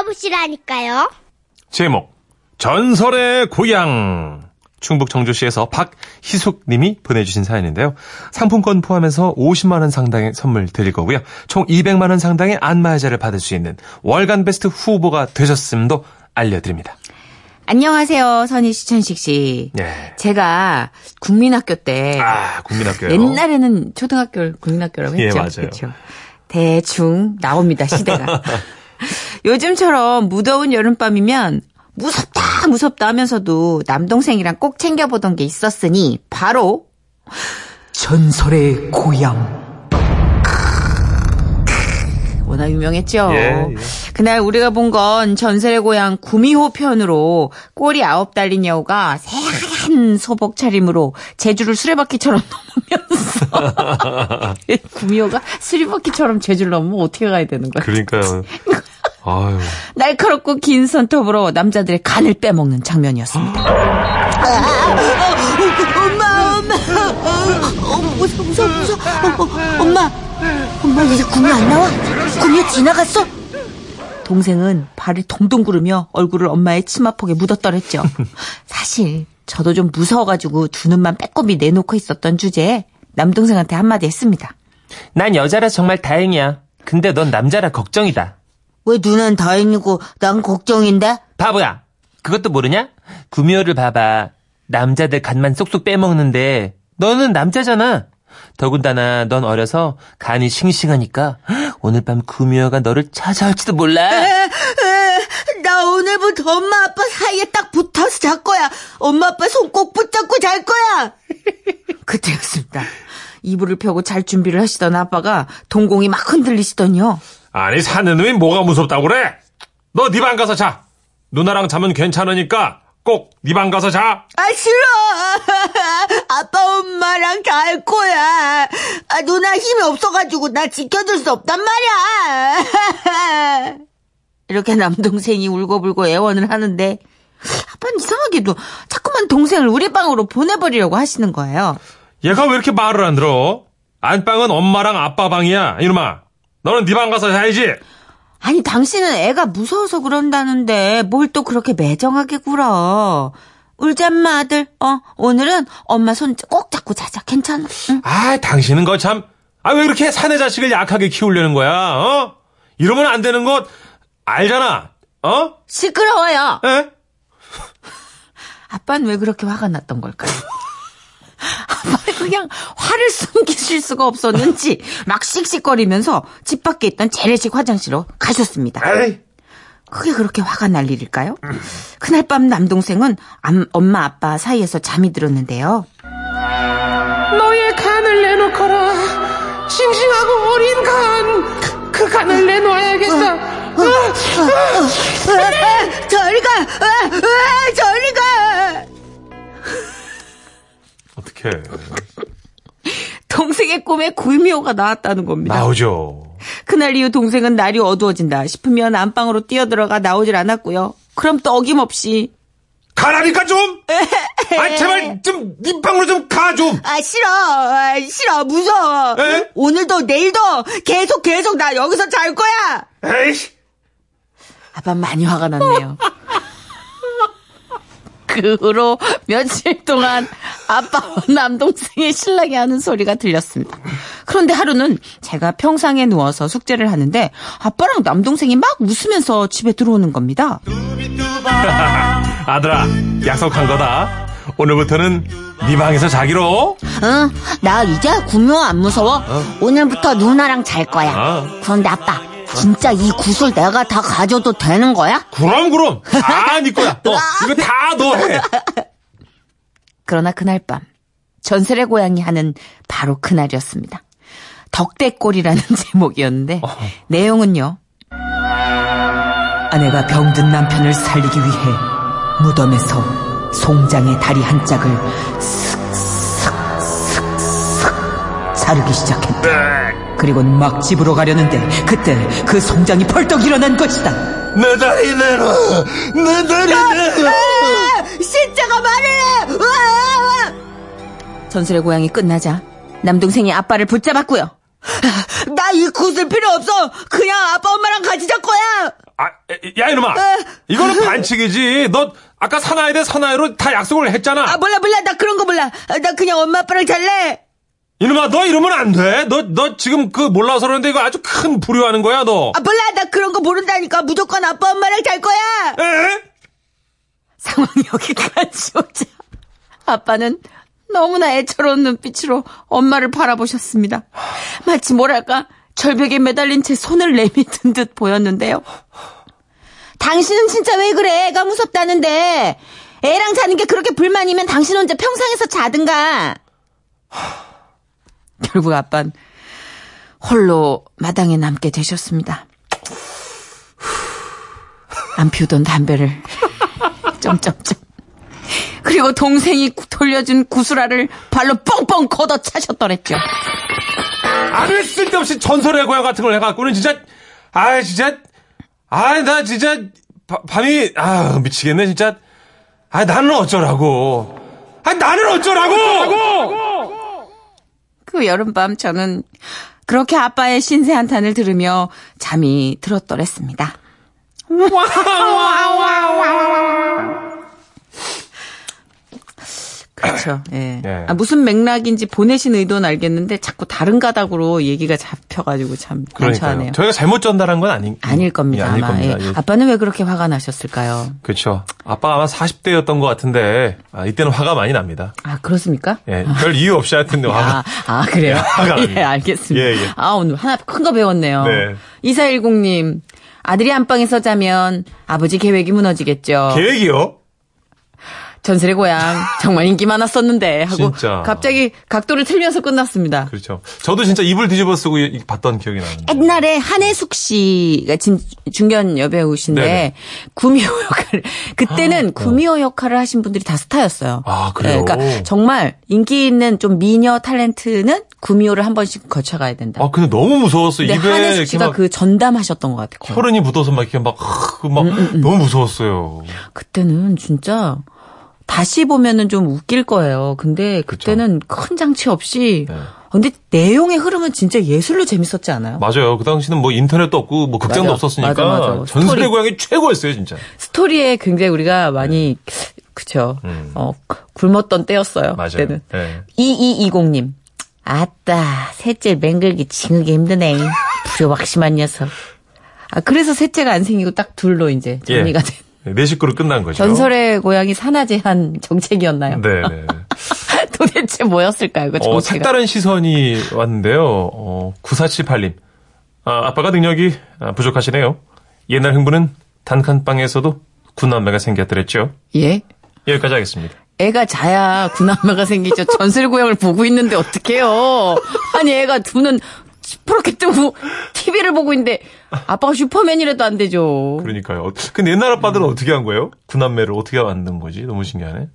들어보시라니까요. 제목 전설의 고향 충북 정주시에서 박희숙 님이 보내주신 사연인데요. 상품권 포함해서 50만 원 상당의 선물 드릴 거고요. 총 200만 원 상당의 안마의자를 받을 수 있는 월간 베스트 후보가 되셨음도 알려드립니다. 안녕하세요, 선희 씨, 천식 씨. 네. 제가 국민학교 때 아 국민학교요. 옛날에는 초등학교 국민학교라고 예, 했죠. 맞아요. 그렇죠. 대충 나옵니다, 시대가. 요즘처럼 무더운 여름밤이면 무섭다, 무섭다 하면서도 남동생이랑 꼭 챙겨보던 게 있었으니 바로 전설의 고향. 워낙 유명했죠. 예, 예. 그날 우리가 본 건 전설의 고향 구미호 편으로 꼬리 아홉 달린 여우가 새하얀 소복 차림으로 제주를 수레바퀴처럼 넘으면서 구미호가 수레바퀴처럼 제주를 넘으면 어떻게 가야 되는 거야? 그러니까요. 아유. 날카롭고 긴 손톱으로 남자들의 간을 빼먹는 장면이었습니다. 엄마, 엄마. 어, 무서워, 무서워, 무서워. 어, 어, 엄마, 엄마 이제 구미 안 나와? 구미 지나갔어? 동생은 발을 동동 구르며 얼굴을 엄마의 치마폭에 묻었더랬죠. 사실 저도 좀 무서워가지고 두 눈만 빼꼼히 내놓고 있었던 주제에 남동생한테 한마디 했습니다. 난 여자라 정말 다행이야. 근데 넌 남자라 걱정이다. 왜 누난 다행이고 난 걱정인데? 바보야. 그것도 모르냐? 구미호를 봐봐. 남자들 간만 쏙쏙 빼먹는데 너는 남자잖아. 더군다나 넌 어려서 간이 싱싱하니까 오늘 밤 구미호가 너를 찾아올지도 몰라. 에, 나 오늘부터 엄마 아빠 사이에 딱 붙어서 잘 거야. 엄마 아빠 손 꼭 붙잡고 잘 거야. 그때였습니다. 이불을 펴고 잘 준비를 하시던 아빠가 동공이 막 흔들리시더니요. 아니 사는 놈이 뭐가 무섭다고 그래? 너 네 방 가서 자. 누나랑 자면 괜찮으니까 꼭 네 방 가서 자. 아 싫어. 아빠 엄마랑 잘 거야. 아, 누나 힘이 없어가지고 나 지켜줄 수 없단 말이야. 이렇게 남동생이 울고불고 애원을 하는데 아빠는 이상하게도 자꾸만 동생을 우리 방으로 보내버리려고 하시는 거예요. 얘가 왜 이렇게 말을 안 들어? 안방은 엄마랑 아빠 방이야, 이놈아. 너는 네 방 가서 자야지. 아니 당신은 애가 무서워서 그런다는데 뭘 또 그렇게 매정하게 굴어. 울잔마 아들. 어 오늘은 엄마 손 꼭 잡고 자자. 괜찮아. 응. 아, 당신은 거 참. 아, 왜 그렇게 사내 자식을 약하게 키우려는 거야, 어? 이러면 안 되는 것 알잖아, 어? 시끄러워요. 에? 아빠는 왜 그렇게 화가 났던 걸까요? 아빠는 그냥 화를 숨기실 수가 없었는지 막 씩씩거리면서 집 밖에 있던 재래식 화장실로 가셨습니다. 에이. 그게 그렇게 화가 날 일일까요? 그날 밤 남동생은 암- 엄마 아빠 사이에서 잠이 들었는데요. 너의 간을 내놓거라. 싱싱하고 어린 간. 그 간을 내놓아야겠다. 저리 가. 아, 아, 저리 가. 어떡해. 동생의 꿈에 구미호가 나왔다는 겁니다. 나오죠. 그날 이후 동생은 날이 어두워진다 싶으면 안방으로 뛰어들어가 나오질 않았고요. 그럼 또 어김없이 가라니까 좀! 아, 제발 좀, 네 방으로 좀 가, 좀! 아 싫어. 아, 싫어. 무서워. 에? 오늘도 내일도 계속 계속 나 여기서 잘 거야. 에이! 아빠 많이 화가 났네요. 그 후로 며칠 동안 아빠와 남동생의 신랑이 하는 소리가 들렸습니다. 그런데 하루는 제가 평상에 누워서 숙제를 하는데 아빠랑 남동생이 막 웃으면서 집에 들어오는 겁니다. 아들아, 약속한 거다. 오늘부터는 네 방에서 자기로. 응. 나 이제 구묘 안 무서워. 오늘부터 누나랑 잘 거야. 어. 그런데 아빠, 진짜 이 구슬 내가 다 가져도 되는 거야? 그럼, 그럼. 다네 거야. 어, 이거 다 너 해. 그러나 그날 밤 전설의 고양이 하는 바로 그날이었습니다. 덕대골이라는 제목이었는데 내용은요. 아내가 병든 남편을 살리기 위해 무덤에서 송장의 다리 한 짝을 슥슥슥슥 자르기 시작했다. 그리고는 막 집으로 가려는데 그때 그 송장이 벌떡 일어난 것이다. 내 다리 내놔. 내 다리 내놔. 아, 진짜가 말을 해. 으아! 전설의 고양이 끝나자 남동생이 아빠를 붙잡았고요. 나이 구슬 필요 없어. 그냥 아빠 엄마랑 같이 잘 거야. 아, 야, 이놈아. 이거는 반칙이지. 너 아까 사나이 대 사나이로 다 약속을 했잖아. 아 몰라 몰라 나 그런 거 몰라. 아, 나 그냥 엄마 아빠랑 잘래. 이놈아, 너 이러면 안 돼. 너, 너 지금 그 몰라서 그러는데 이거 아주 큰 불효하는 거야, 너. 아 몰라 나 그런 거 모른다니까 무조건 아빠 엄마랑 잘 거야. 에? 상황이 여기까지 오자 아빠는 너무나 애처로운 눈빛으로 엄마를 바라보셨습니다. 마치 뭐랄까 절벽에 매달린 채 손을 내미든 듯 보였는데요. 당신은 진짜 왜 그래? 애가 무섭다는데. 애랑 자는 게 그렇게 불만이면 당신 혼자 평상에서 자든가. 결국 아빠는 홀로 마당에 남게 되셨습니다. 안 피우던 담배를 점점점 그리고 동생이 구- 돌려준 구슬알을 발로 뻥뻥 걷어 차셨더랬죠. 아무 쓸데없이 전설의 고향 같은 걸 해갖고는 진짜, 아 진짜, 아, 나 진짜, 바- 밤이, 아, 미치겠네, 진짜. 아, 나는 어쩌라고. 아, 나는 어쩌라고! 그 여름밤 저는 그렇게 아빠의 신세 한탄을 들으며 잠이 들었더랬습니다. 그렇죠. 예. 예. 아, 무슨 맥락인지 보내신 의도는 알겠는데 자꾸 다른 가닥으로 얘기가 잡혀가지고 참. 난처하네요. 저희가 잘못 전달한 건 아니, 아닐 겁니다. 예, 아닐 아마. 겁니다. 예. 예. 아빠는 왜 그렇게 화가 나셨을까요? 그렇죠. 아빠가 아마 40대였던 것 같은데, 아, 이때는 화가 많이 납니다. 아 그렇습니까? 예, 별 이유 없이 하여튼 화가. 아, 아, 그래요? 화가 예. 알겠습니다. 예, 예. 아, 오늘 하나 큰 거 배웠네요. 네. 2410님, 아들이 안방에서 자면 아버지 계획이 무너지겠죠. 계획이요? 전설의 고향, 정말 인기 많았었는데. 하고 진짜. 갑자기 각도를 틀면서 끝났습니다. 그렇죠. 저도 진짜 이불 뒤집어 쓰고 이- 봤던 기억이 나는데. 옛날에 한혜숙 씨가 진, 중견 여배우신데 네네. 구미호 역할 그때는 구미호 역할을 하신 분들이 다 스타였어요. 아, 그래요? 그러니까 정말 인기 있는 좀 미녀 탤런트는 구미호를 한 번씩 거쳐가야 된다. 아, 근데 너무 무서웠어요. 근데 입에 한혜숙 씨가 막그 전담하셨던 것 같아요. 혈흔이 묻어서 막 이렇게 막, 그 막, 음, 너무 무서웠어요. 그때는 진짜 다시 보면은 좀 웃길 거예요. 근데 그때는 큰 장치 없이 네. 근데 내용의 흐름은 진짜 예술로 재밌었지 않아요? 맞아요. 그 당시는 뭐 인터넷도 없고 뭐 극장도 맞아. 없었으니까 맞아, 맞아. 전설의. 고향이 최고였어요, 진짜. 스토리에 굉장히 우리가 많이 그쵸 음. 어 굶었던 때였어요. 맞아요. 그때는 네. 2220님 아따 셋째 맹글기 징하게 힘드네 불효박심한 녀석. 아 그래서 셋째가 안 생기고 딱 둘로 이제 정리가 된. 네 식구로 끝난 거죠. 전설의 고향이 산하제한 정책이었나요? 네, 네. 도대체 뭐였을까요? 그 어, 정체가? 색다른 시선이 왔는데요. 어, 9478님. 아, 아빠가 능력이 아, 부족하시네요. 옛날 흥부는 단칸방에서도 군남매가 생겼더랬죠. 예? 여기까지 하겠습니다. 애가 자야 군함매가 생기죠. 전설의 고향을 보고 있는데 어떡해요. 아니 애가 두는 시퍼렇게 뜨고 TV를 보고 있는데 아빠가 슈퍼맨이라도 안 되죠. 그러니까요. 어, 근데 옛날 아빠들은 어떻게 한 거예요? 군남매를 어떻게 만든 거지? 너무 신기하네.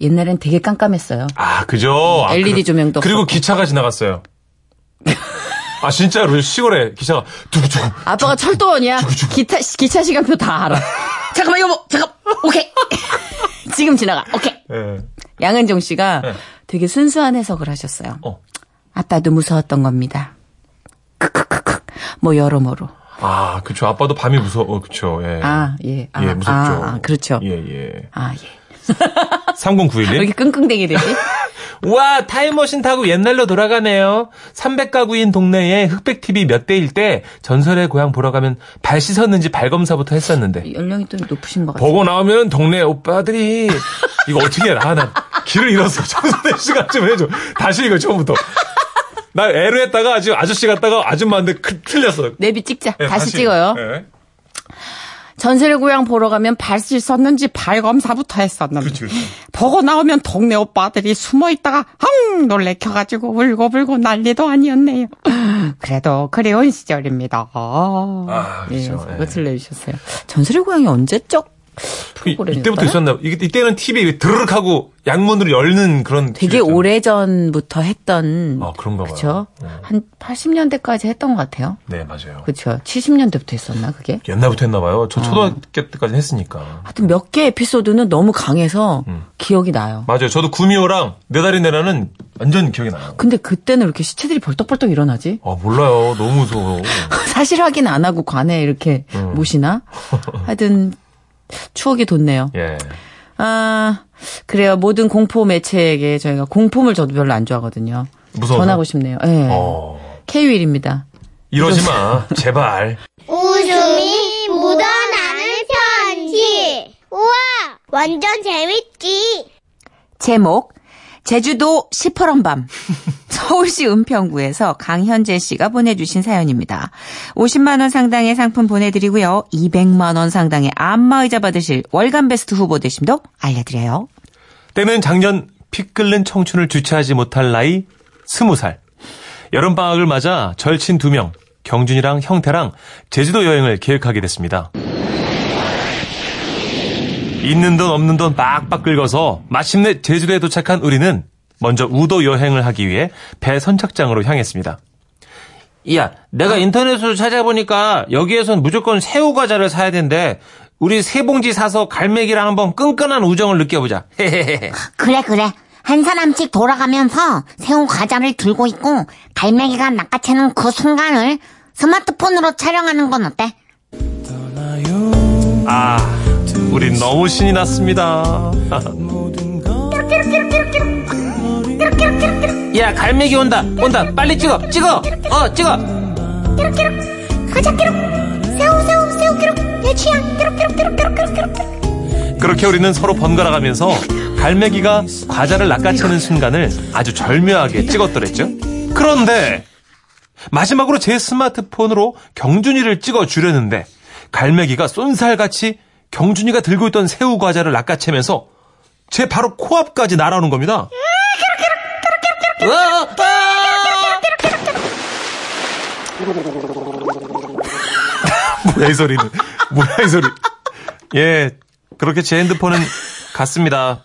옛날엔 되게 깜깜했어요. 아, 그죠? 아, LED 그리- 조명도 그리고 없었고. 기차가 지나갔어요. 아, 진짜로 시골에 기차가 두구두구. 아빠가 철도원이야. 기타 기차 시간표 다 알아. 잠깐만 여보, 잠깐. 오케이. 지금 지나가. 오케이. 예. 양은정 씨가 네. 되게 순수한 해석을 하셨어요. 어. 아빠도 무서웠던 겁니다. 크크크크. 뭐 여러모로. 아, 그쵸. 아빠도 밤이 무서워. 그쵸. 예. 아, 예. 아, 예, 무섭죠. 아, 아, 그렇죠. 예, 예. 아, 예. 왜 3091님. 이렇게 끙끙대게 되지? 우와, 타임머신 타고 옛날로 돌아가네요. 300가구인 동네에 흑백TV 몇 대일 때 전설의 고향 보러 가면 발 씻었는지 발 검사부터 했었는데. 연령이 좀 높으신 것 같아요. 보고 나오면 동네 오빠들이 이거 어떻게 해라. 나 길을 잃었어. 정선혜 씨가 좀 해줘. 다시 이거 처음부터. 나 애로 했다가 아주 아저씨 같다가 아줌마인데 크- 틀렸어. 내비 찍자. 예, 다시, 찍어요. 예. 전설의 고향 보러 가면 발 씻었는지 발 검사부터 했었는데. 그렇지, 그렇지. 보고 나오면 동네 오빠들이 숨어 있다가 헝 놀래켜가지고 울고불고 난리도 아니었네요. 그래도 그리운 시절입니다. 아, 그렇죠. 예, 예. 그것을 내주셨어요. 전설의 고향이 언제적 그 프로그램일까요? 이때부터 있었나? 이, 이때는 TV 드르륵 하고 양문으로 열는 그런 되게. 오래 전부터 했던. 아, 그런가 봐요. 그쵸? 음. 한 80년대까지 했던 것 같아요. 네, 맞아요. 그쵸? 70년대부터 했었나, 그게? 옛날부터 했나 봐요. 어. 저 초등학교 때까지 했으니까. 하여튼 몇 개 에피소드는 너무 강해서 음. 기억이 나요. 맞아요. 저도 구미호랑 네 다리 내라는 완전 기억이 나요. 근데 그때는 왜 이렇게 시체들이 벌떡벌떡 일어나지? 아, 몰라요. 너무 무서워. 사실 확인 안 하고 관에 이렇게 음. 모시나? 하여튼 추억이 돋네요. 예. 아, 그래요. 모든 공포 매체에게 저희가 공포물 저도 별로 안 좋아하거든요. 무서워서? 전하고 싶네요. 예. 어. K-윌입니다. 이러지 마. 제발. 웃음이 묻어나는 편지. 우와, 완전 재밌지. 제목 제주도 시퍼런 밤 서울시 은평구에서 강현재 씨가 보내주신 사연입니다. 50만 원 상당의 상품 보내드리고요. 200만 원 상당의 안마의자 받으실 월간 베스트 후보 되심도 알려드려요. 때는 작년 피 끓는 청춘을 주체하지 못할 나이 스무 살. 여름방학을 맞아 절친 두 명, 경준이랑 형태랑 제주도 여행을 계획하게 됐습니다. 있는 돈 없는 돈 빡빡 긁어서 마침내 제주도에 도착한 우리는 먼저 우도 여행을 하기 위해 배 선착장으로 향했습니다. 야, 내가 인터넷으로 찾아보니까 여기에선 무조건 새우 과자를 사야 된대. 우리 세 봉지 사서 갈매기랑 한번 끈끈한 우정을 느껴보자. 그래, 그래. 한 사람씩 돌아가면서 새우 과자를 들고 있고 갈매기가 낚아채는 그 순간을 스마트폰으로 촬영하는 건 어때? 아, 우린 너무 신이 났습니다. 야, 갈매기 온다. 온다. 빨리 찍어. 찍어. 어, 찍어. 과자 끼룩! 새우, 새우, 새우 끼룩! 내 취향! 끼룩, 끼룩, 끼룩, 끼룩, 끼룩, 끼룩. 그렇게 우리는 서로 번갈아가면서 갈매기가 과자를 낚아채는 순간을 아주 절묘하게 찍었더랬죠. 그런데 마지막으로 제 스마트폰으로 경준이를 찍어 주려는데 갈매기가 쏜살같이 경준이가 들고 있던 새우 과자를 낚아채면서 제 바로 코앞까지 날아오는 겁니다. 어, 어, 어. 뭐야 이 소리는? 뭐야 이 소리? 예, 그렇게 제 핸드폰은 갔습니다.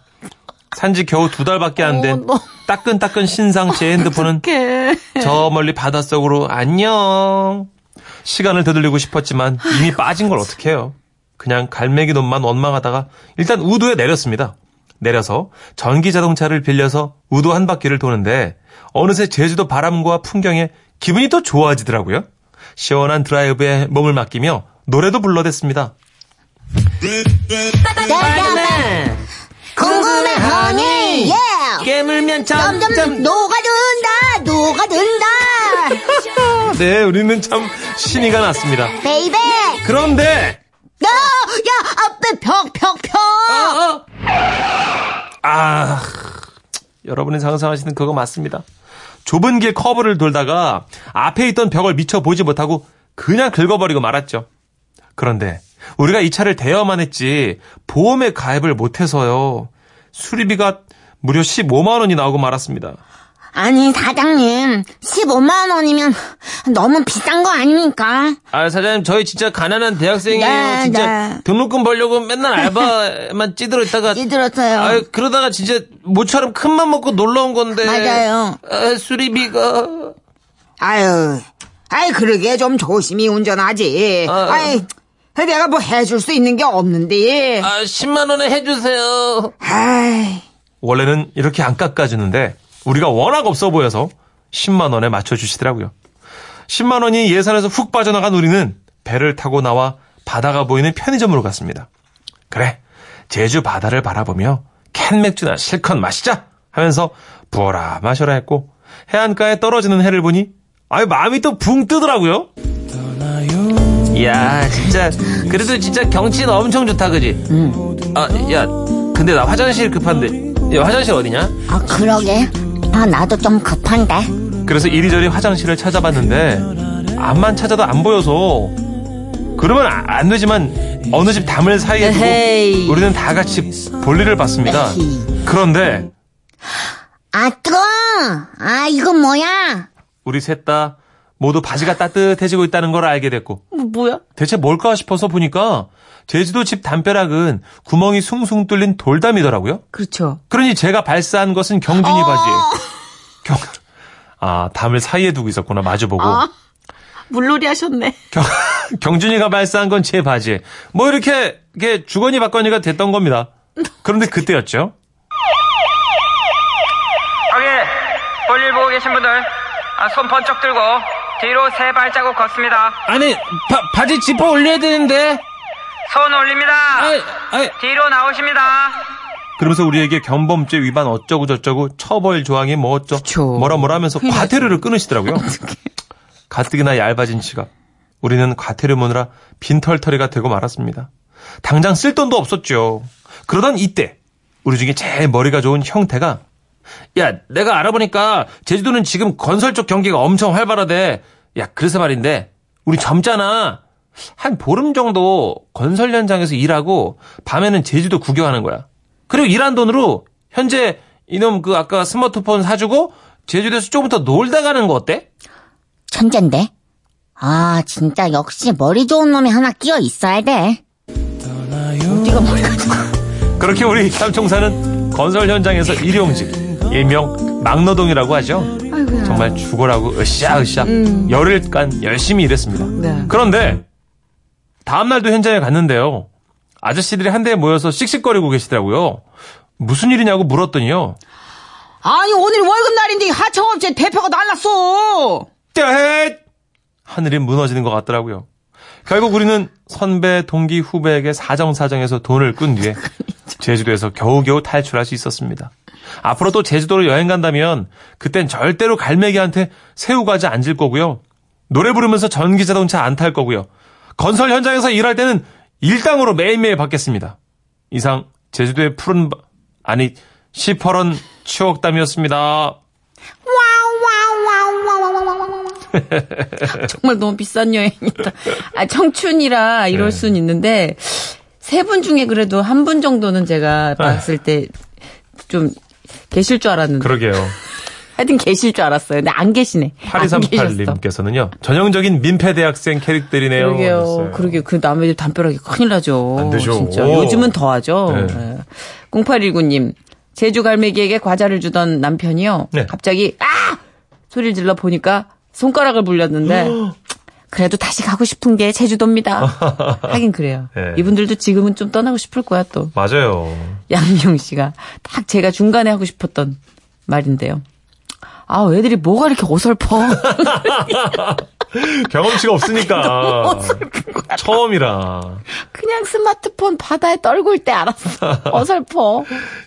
산지 겨우 두 달밖에 안된 따끈따끈 신상 제 핸드폰은 저 멀리 바닷속으로 안녕. 시간을 되돌리고 싶었지만 이미 빠진 걸 어떡해요. 그냥 갈매기 놈만 원망하다가 일단 우도에 내렸습니다. 내려서 전기 자동차를 빌려서 우도 한 바퀴를 도는데 어느새 제주도 바람과 풍경에 기분이 더 좋아지더라고요. 시원한 드라이브에 몸을 맡기며 노래도 불러댔습니다. 궁금해, 허니! 예! 깨물면 점점 점점 녹아든다! 녹아든다! 네, 우리는 참 신이가 났습니다. Baby! 그런데 야! 야! 앞에 벽, 벽, 벽! 아, 여러분이 상상하시는 그거 맞습니다. 좁은 길 커브를 돌다가 앞에 있던 벽을 미처 보지 못하고 그냥 긁어버리고 말았죠. 그런데 우리가 이 차를 대여만 했지 보험에 가입을 못해서요. 수리비가 무려 15만 원이 나오고 말았습니다. 아니, 사장님. 15만 원이면 너무 비싼 거 아닙니까? 아, 사장님, 저희 진짜 가난한 대학생이에요. 네, 진짜 네. 등록금 벌려고 맨날 알바만 찌들어 있다가. 찌들었어요. 아, 그러다가 진짜 모처럼 큰맘 먹고 놀러 온 건데. 맞아요. 아, 수리비가. 아유, 아이 그러게 좀 조심히 운전하지. 아. 아이, 내가 뭐 해줄 수 있는 게 없는데. 아, 10만원에 해주세요. 아이, 원래는 이렇게 안 깎아주는데 우리가 워낙 없어 보여서 10만 원에 맞춰 주시더라고요. 10만 원이 예산에서 훅 빠져나간 우리는 배를 타고 나와 바다가 보이는 편의점으로 갔습니다. 그래, 제주 바다를 바라보며 캔 맥주나 실컷 마시자 하면서 부어라 마셔라 했고 해안가에 떨어지는 해를 보니 아유 마음이 또 붕 뜨더라고요. 이야, 진짜. 그래도 진짜 경치는 엄청 좋다, 그지? 아, 야, 근데 나 화장실 급한데. 야, 화장실 어디냐? 아, 그러게. 아, 나도 좀 급한데. 그래서 이리저리 화장실을 찾아봤는데 암만 찾아도 안 보여서 그러면 아- 안 되지만 어느 집 담을 사이에 에헤이. 두고 우리는 다 같이 볼일을 봤습니다. 그런데 아, 뜨거! 아, 이건 뭐야? 우리 셋 다 모두 바지가 따뜻해지고 있다는 걸 알게 됐고 뭐야? 대체 뭘까 싶어서 보니까 제주도 집 담벼락은 구멍이 숭숭 뚫린 돌담이더라고요. 그렇죠. 그러니 제가 발사한 것은 경준이 바지에. 경, 아, 담을 사이에 두고 있었구나. 마주보고. 아, 물놀이 하셨네. 경, 경준이가 발사한 건 제 바지에. 뭐 이렇게, 이게 주거니 받거니가 됐던 겁니다. 그런데 그때였죠. 거기 볼일 보고 계신 분들 아, 손 번쩍 들고 뒤로 세 발자국 걷습니다. 아니, 바, 바지 지퍼 올려야 되는데. 손 올립니다. 아이, 아이, 뒤로 나오십니다. 그러면서 우리에게 견범죄 위반 어쩌고 저쩌고 처벌 조항이 뭐 어쩌 그쵸. 뭐라 뭐라 하면서 과태료를 끊으시더라고요. 가뜩이나 얇아진 지갑. 우리는 과태료 모느라 빈털터리가 되고 말았습니다. 당장 쓸 돈도 없었죠. 그러던 이때 우리 중에 제일 머리가 좋은 형태가 야, 내가 알아보니까 제주도는 지금 건설 쪽 경기가 엄청 활발하대. 야, 그래서 말인데, 우리 젊잖아. 한 보름 정도 건설 현장에서 일하고 밤에는 제주도 구경하는 거야. 그리고 일한 돈으로 현재 이놈 그 아까 스마트폰 사주고 제주도에서 조금 더 놀다 가는 거 어때? 천재인데? 아, 진짜 역시 머리 좋은 놈이 하나 끼어 있어야 돼. 어디가 머리가 그렇게 우리 삼총사는 건설 현장에서 일용직 일명 막노동이라고 하죠. 정말 죽어라고 으쌰으쌰 열흘 간 열심히 일했습니다. 네. 그런데 다음날도 현장에 갔는데요. 아저씨들이 한데에 모여서 씩씩거리고 계시더라고요. 무슨 일이냐고 물었더니요. 아니 오늘 월급날인데 하청업체 대표가 날랐어. 떼 하늘이 무너지는 것 같더라고요. 결국 우리는 선배, 동기, 후배에게 사정사정해서 돈을 끈 뒤에 제주도에서 겨우겨우 탈출할 수 있었습니다. 앞으로 또 제주도로 여행 간다면 그땐 절대로 갈매기한테 새우 과자 안 질 거고요. 노래 부르면서 전기 자동차 안 탈 거고요. 건설 현장에서 일할 때는 일당으로 매일매일 받겠습니다. 이상 제주도의 푸른 바- 아니 시퍼런 추억담이었습니다. 정말 너무 비싼 여행이다. 아, 청춘이라 이럴 네. 순 있는데, 세 분 중에 그래도 한 분 정도는 제가 봤을 때 좀 계실 줄 알았는데. 그러게요. 하여튼 계실 줄 알았어요. 근데 안 계시네. 안 계셨어. 8238님께서는요. 전형적인 민폐 대학생 캐릭터이네요. 그러게요. 하셨어요. 그러게요. 그 남의 집 담벼락이 큰일 나죠. 안 되죠. 진짜. 오. 요즘은 더 하죠. 네. 0819님. 제주 갈매기에게 과자를 주던 남편이요. 네. 갑자기 아! 소리를 질러 보니까 손가락을 불렸는데 그래도 다시 가고 싶은 게 제주도입니다. 하긴 그래요. 네. 이분들도 지금은 좀 떠나고 싶을 거야 또. 맞아요. 양미영 씨가 딱 제가 중간에 하고 싶었던 말인데요. 아, 애들이 뭐가 이렇게 어설퍼. 경험치가 없으니까. 처음이라. 그냥 스마트폰 바다에 떨굴 때 알았어. 어설퍼.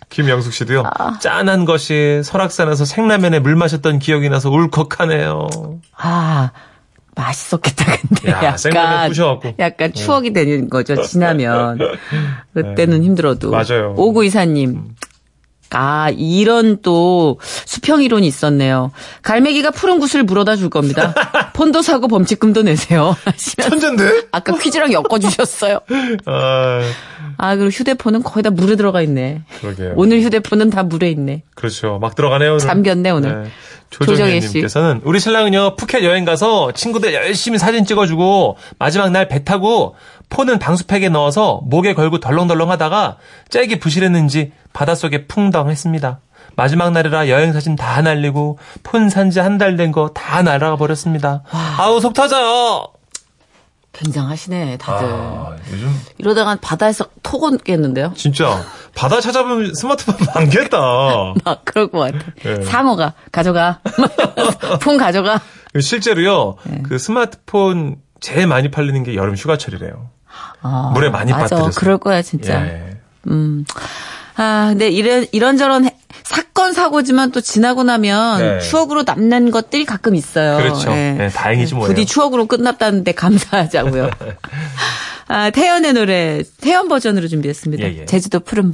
김영숙 씨도요. 아. 짠한 것이 설악산에서 생라면에 물 마셨던 기억이 나서 울컥하네요. 아, 맛있었겠다, 근데. 야, 약간. 약간 추억이 되는 거죠, 지나면. 그때는 힘들어도. 네. 맞아요. 음. 오구 이사님. 아, 이런 또 수평 이론이 있었네요. 갈매기가 푸른 구슬 물어다 줄 겁니다. 폰도 사고 범칙금도 내세요. 천재인데? 아까 퀴즈랑 엮어주셨어요. 아, 아, 그리고 휴대폰은 거의 다 물에 들어가 있네. 그러게요. 오늘 휴대폰은 다 물에 있네. 그렇죠. 막 들어가네요. 오늘. 잠겼네, 오늘. 조정혜 씨. 조정혜 님께서는 우리 신랑은요 푸켓 여행 가서 친구들 열심히 사진 찍어주고 마지막 날 배 타고 폰은 방수팩에 넣어서 목에 걸고 덜렁덜렁 하다가 짤기 부실했는지 바닷속에 풍덩했습니다. 마지막 날이라 여행 사진 다 날리고 폰 산지 한 달 된 거 다 날아가 버렸습니다. 아우 속 터져요. 굉장하시네, 다들. 아, 요즘 이러다가 바다에서 톡 오겠는데요? 진짜 바다 찾아보면 스마트폰 많겠다. 막 그럴 것 같아. 네. 상어가 가져가. 폰 가져가. 실제로요 네. 그 스마트폰 제일 많이 팔리는 게 여름 휴가철이래요. 아, 물에 많이 맞아. 빠뜨려서. 그럴 거야, 진짜. 예. 음. 아, 근데 이런, 이런저런 해- 사건, 사고지만 또 지나고 나면 네. 추억으로 남는 것들이 가끔 있어요. 그렇죠. 네, 다행이지 뭐예요. 부디 추억으로 끝났다는데 감사하자고요. 아, 태연의 노래, 태연 버전으로 준비했습니다. 예, 예. 제주도 푸른밤.